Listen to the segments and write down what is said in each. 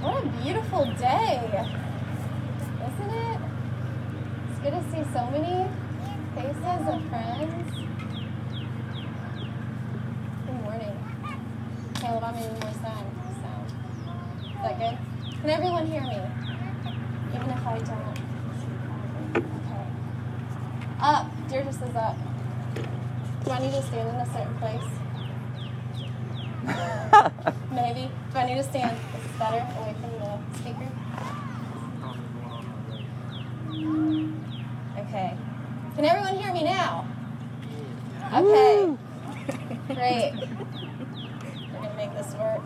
What a beautiful day, isn't it? It's good to see so many faces of friends. Good morning. Caleb, I'm in more sound. sound. Is that good? Can everyone hear me? Even if I don't. Okay. Up. Deirdre says up. Do I need to stand in a certain place? Maybe. Do I need to stand? This Is better? Away from the speaker? Okay. Can everyone hear me now? Okay. Great. We're going to make this work.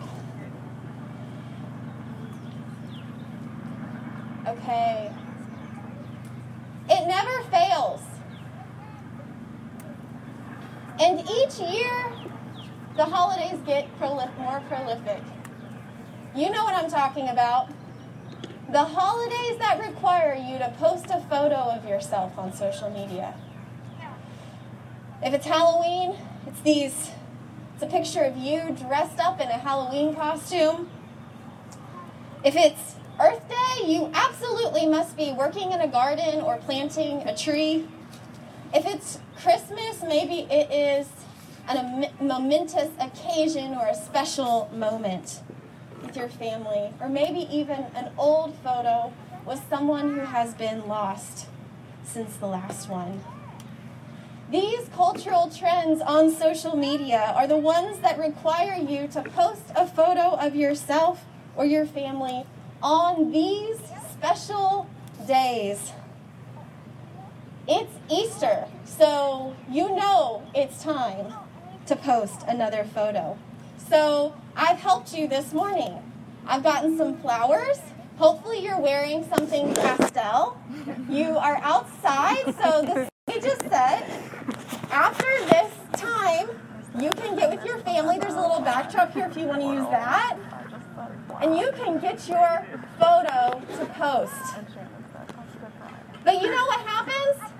Okay. It never fails. And each year, the holidays get proli- more prolific. You know what I'm talking about. The holidays that require you to post a photo of yourself on social media. If it's Halloween, it's these it's a picture of you dressed up in a Halloween costume. If it's Earth Day, you absolutely must be working in a garden or planting a tree. If it's Christmas, maybe it is a momentous occasion or a special moment with your family, or maybe even an old photo with someone who has been lost since the last one. These cultural trends on social media are the ones that require you to post a photo of yourself or your family on these special days. It's Easter, so you know it's time to post another photo. So I've helped you this morning. I've gotten some flowers. Hopefully, you're wearing something pastel. You are outside, so the we just said after this time, you can get with your family. There's a little backdrop here if you want to use that. And you can get your photo to post. But you know what happens?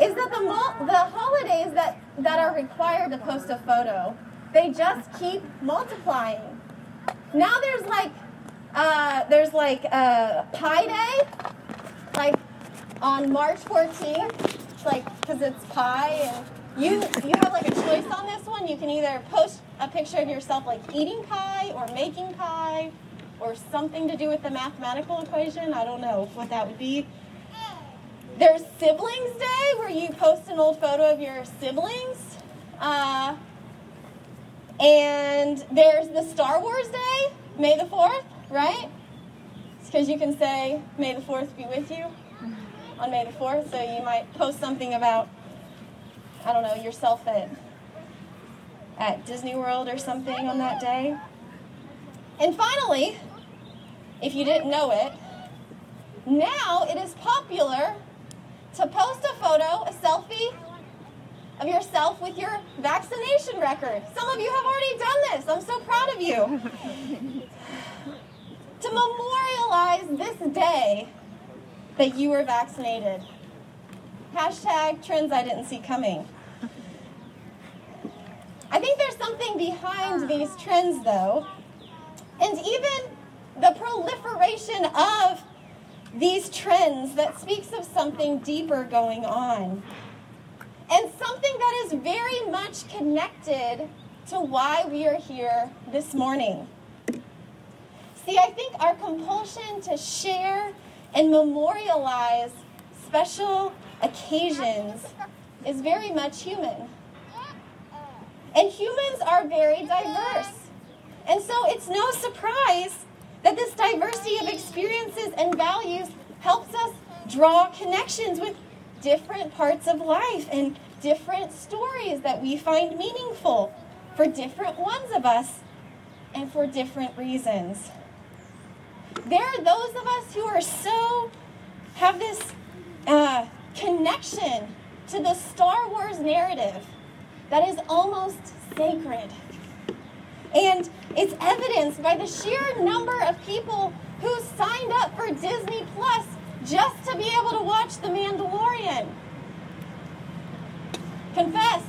Is that the, the holidays that, that are required to post a photo, they just keep multiplying. Now there's like, uh, there's like uh, Pi Day, like on March 14th. Like, because it's pie and you you have like a choice on this one. You can either post a picture of yourself like eating pie or making pie or something to do with the mathematical equation. I don't know what that would be. There's Siblings Day where you post an old photo of your siblings. Uh, and there's the Star Wars Day, May the 4th, right? Because you can say, May the 4th be with you on May the 4th. So you might post something about, I don't know, yourself at, at Disney World or something on that day. And finally, if you didn't know it, now it is popular to post a photo, a selfie of yourself with your vaccination record. Some of you have already done this. I'm so proud of you. to memorialize this day that you were vaccinated. Hashtag trends I didn't see coming. I think there's something behind ah. these trends, though. And even the proliferation of these trends that speaks of something deeper going on. And something that is very much connected to why we are here this morning. See, I think our compulsion to share and memorialize special occasions is very much human. And humans are very diverse. And so it's no surprise that this diversity of experiences and values helps us draw connections with different parts of life and different stories that we find meaningful for different ones of us and for different reasons. There are those of us who are so, have this uh, connection to the Star Wars narrative that is almost sacred. And it's evidenced by the sheer number of people who signed up for Disney Plus just to be able to watch The Mandalorian. Confess.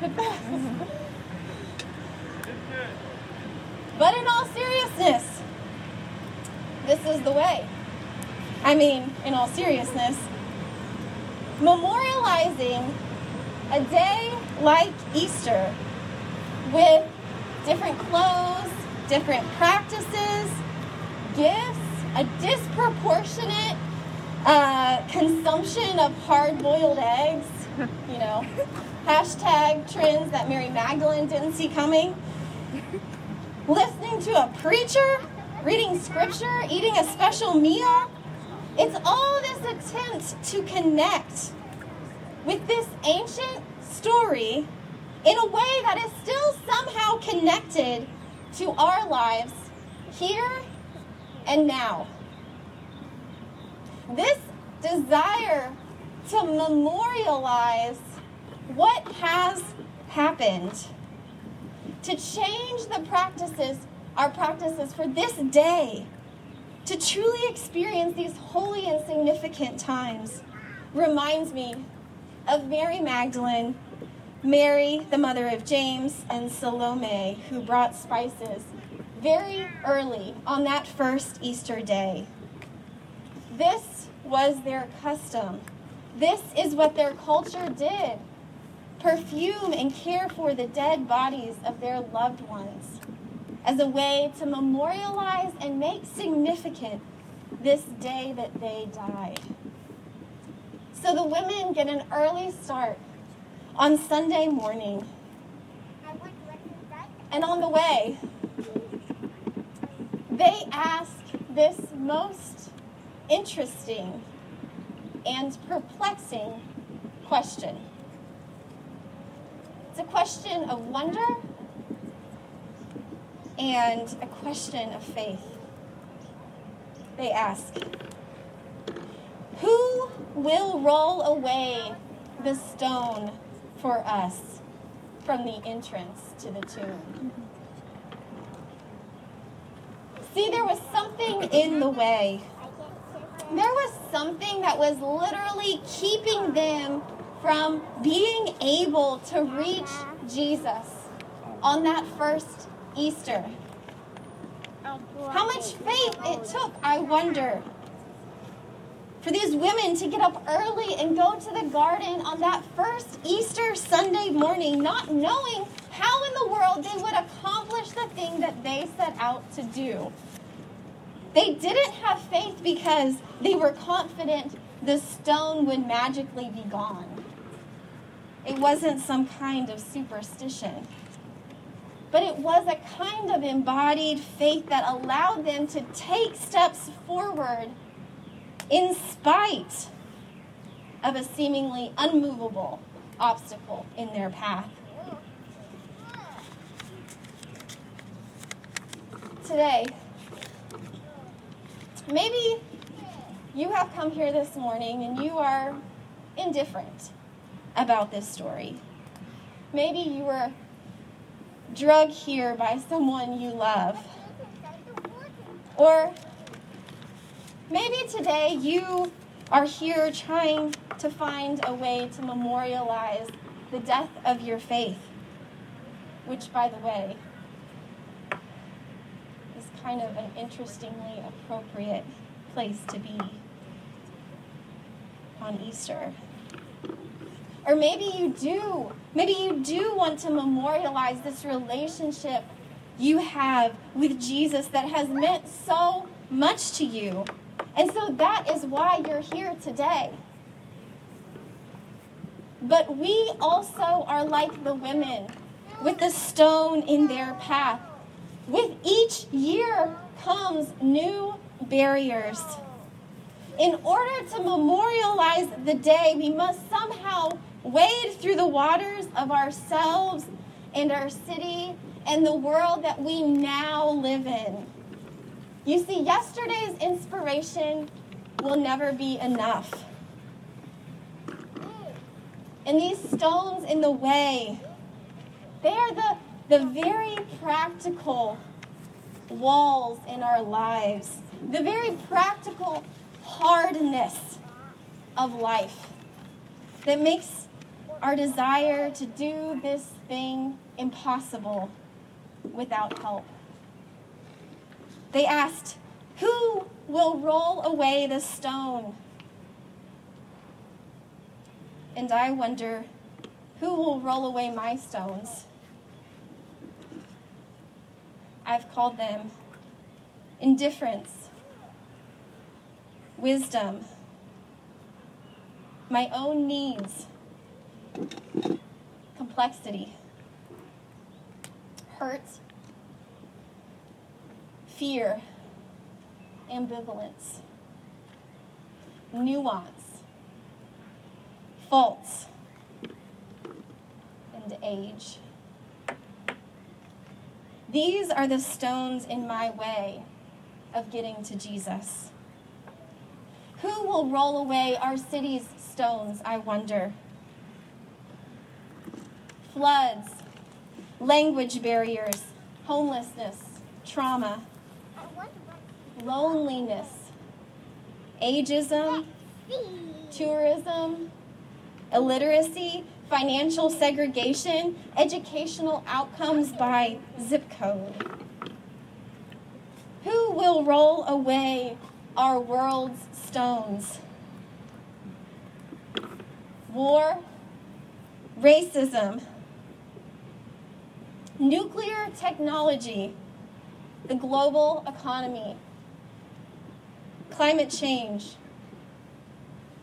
Confess. But in all seriousness, this is the way. I mean, in all seriousness, memorializing a day like Easter with different clothes, different practices, gifts, a disproportionate uh, consumption of hard boiled eggs, you know, hashtag trends that Mary Magdalene didn't see coming, listening to a preacher, reading scripture, eating a special meal. It's all this attempt to connect with this ancient story in a way that is still somehow connected to our lives here and now. This desire to memorialize what has happened, to change the practices, our practices for this day, to truly experience these holy and significant times, reminds me of Mary Magdalene, Mary, the mother of James, and Salome, who brought spices very early on that first Easter day. This was their custom. This is what their culture did perfume and care for the dead bodies of their loved ones as a way to memorialize and make significant this day that they died. So the women get an early start on Sunday morning. And on the way, they ask this most interesting and perplexing question. It's a question of wonder and a question of faith. They ask, Who will roll away the stone for us from the entrance to the tomb? See, there was something in the way. There was something that was literally keeping them from being able to reach Jesus on that first Easter. How much faith it took, I wonder, for these women to get up early and go to the garden on that first Easter Sunday morning, not knowing how in the world they would accomplish the thing that they set out to do. They didn't have faith because they were confident the stone would magically be gone. It wasn't some kind of superstition. But it was a kind of embodied faith that allowed them to take steps forward in spite of a seemingly unmovable obstacle in their path. Today, maybe you have come here this morning and you are indifferent about this story. Maybe you were drugged here by someone you love. Or maybe today you are here trying to find a way to memorialize the death of your faith, which, by the way, is kind of an interestingly appropriate place to be on Easter. Or maybe you do. Maybe you do want to memorialize this relationship you have with Jesus that has meant so much to you. And so that is why you're here today. But we also are like the women with the stone in their path. With each year comes new barriers. In order to memorialize the day, we must somehow wade through the waters of ourselves and our city and the world that we now live in. You see, yesterday's inspiration will never be enough. And these stones in the way, they are the, the very practical walls in our lives, the very practical hardness of life that makes our desire to do this thing impossible without help. They asked, Who will roll away the stone? And I wonder, who will roll away my stones? I've called them indifference, wisdom, my own needs, complexity, hurt, fear, ambivalence, nuance, faults, and age. These are the stones in my way of getting to Jesus. Who will roll away our city's stones, I wonder? Floods, language barriers, homelessness, trauma, loneliness, ageism, tourism, illiteracy, financial segregation, educational outcomes by zip code. Who will roll away our world's stones? War, racism, nuclear technology, the global economy, climate change,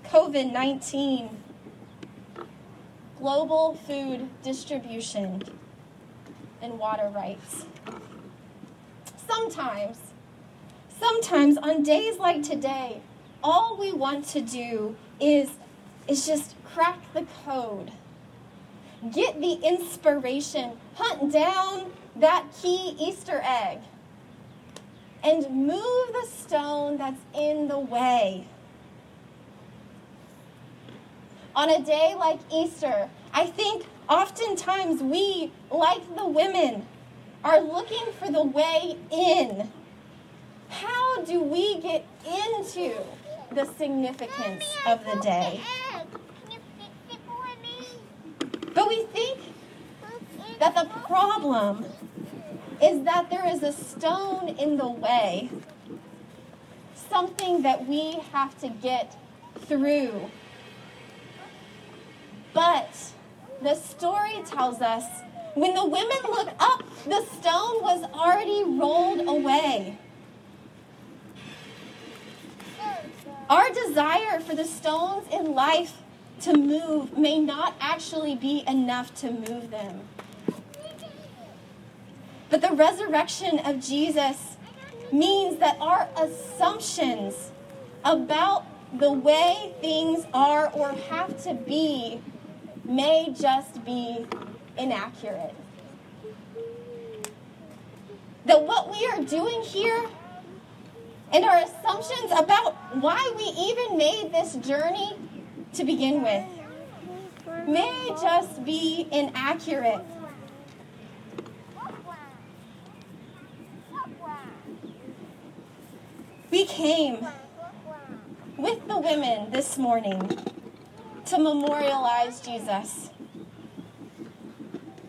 COVID 19, global food distribution, and water rights. Sometimes, sometimes on days like today, all we want to do is, is just crack the code. Get the inspiration, hunt down that key Easter egg, and move the stone that's in the way. On a day like Easter, I think oftentimes we, like the women, are looking for the way in. How do we get into the significance of the day? But we think that the problem is that there is a stone in the way, something that we have to get through. But the story tells us when the women look up, the stone was already rolled away. Our desire for the stones in life to move may not actually be enough to move them. But the resurrection of Jesus means that our assumptions about the way things are or have to be may just be inaccurate. That what we are doing here and our assumptions about why we even made this journey to begin with may just be inaccurate. We came with the women this morning to memorialize Jesus.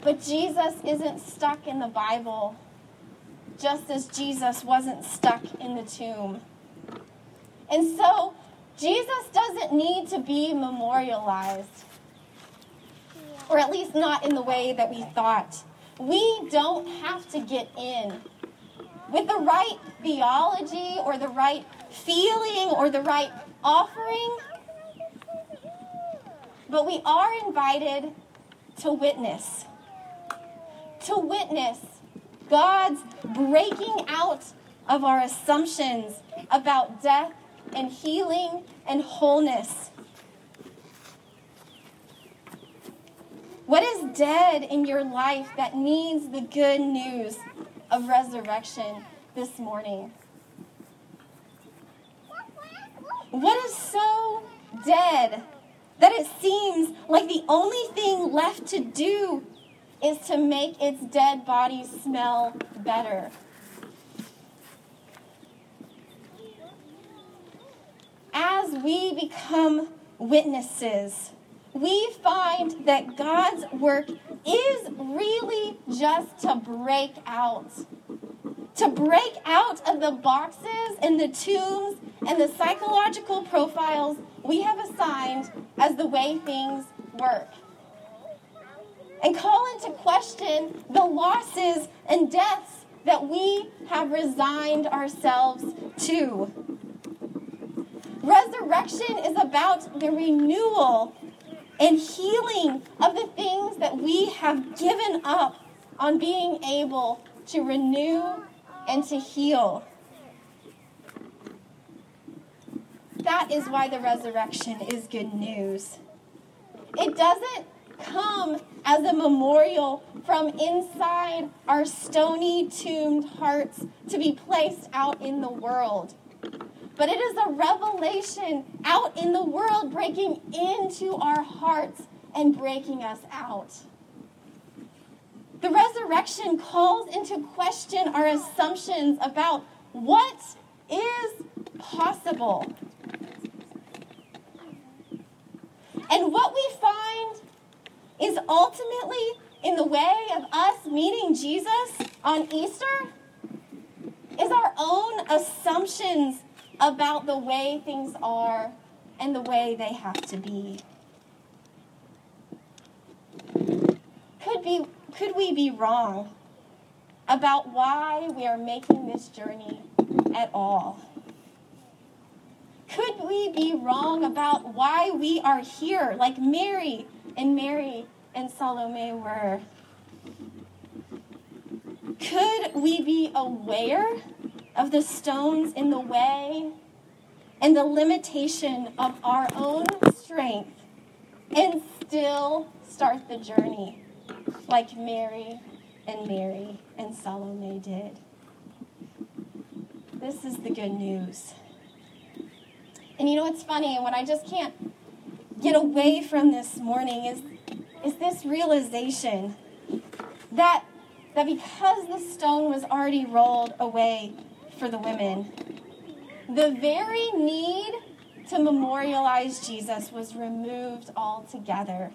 But Jesus isn't stuck in the Bible, just as Jesus wasn't stuck in the tomb. And so, Jesus doesn't need to be memorialized, or at least not in the way that we thought. We don't have to get in. With the right theology, or the right feeling, or the right offering, but we are invited to witness. To witness God's breaking out of our assumptions about death and healing and wholeness. What is dead in your life that needs the good news of resurrection this morning? What is so dead that it seems like the only thing left to do is to make its dead body smell better. As we become witnesses, we find that God's work is really just to break out, to break out of the boxes and the tombs and the psychological profiles we have assigned as the way things work. And call into question the losses and deaths that we have resigned ourselves to. Resurrection is about the renewal and healing of the things that we have given up on being able to renew and to heal. That is why the resurrection is good news. It doesn't come as a memorial from inside our stony tombed hearts to be placed out in the world. But it is a revelation out in the world, breaking into our hearts and breaking us out. The resurrection calls into question our assumptions about what is possible. And what we find is ultimately in the way of us meeting Jesus on Easter is our own assumptions about the way things are and the way they have to be. Could be could we be wrong about why we are making this journey at all? Could we be wrong about why we are here, like Mary and Mary and Salome were? Could we be aware of the stones in the way and the limitation of our own strength and still start the journey like Mary and Mary and Salome did? This is the good news. And you know what's funny? And what I just can't get away from this morning is, is this realization that, that because the stone was already rolled away for the women, the very need to memorialize Jesus was removed altogether.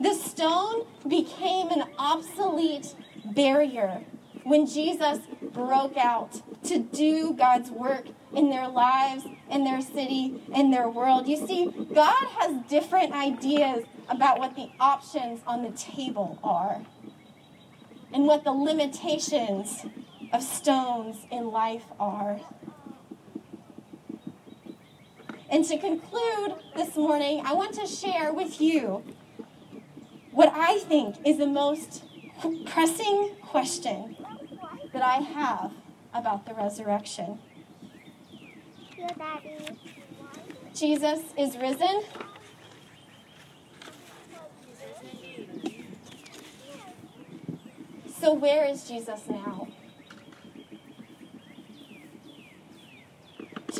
The stone became an obsolete barrier when Jesus broke out to do God's work in their lives, in their city, in their world. You see, God has different ideas about what the options on the table are and what the limitations of stones in life are. And to conclude this morning, I want to share with you what I think is the most pressing question that I have about the resurrection. Jesus is risen. So, where is Jesus now?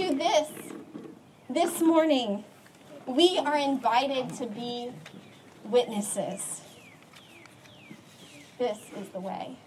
This, this morning, we are invited to be witnesses. This is the way.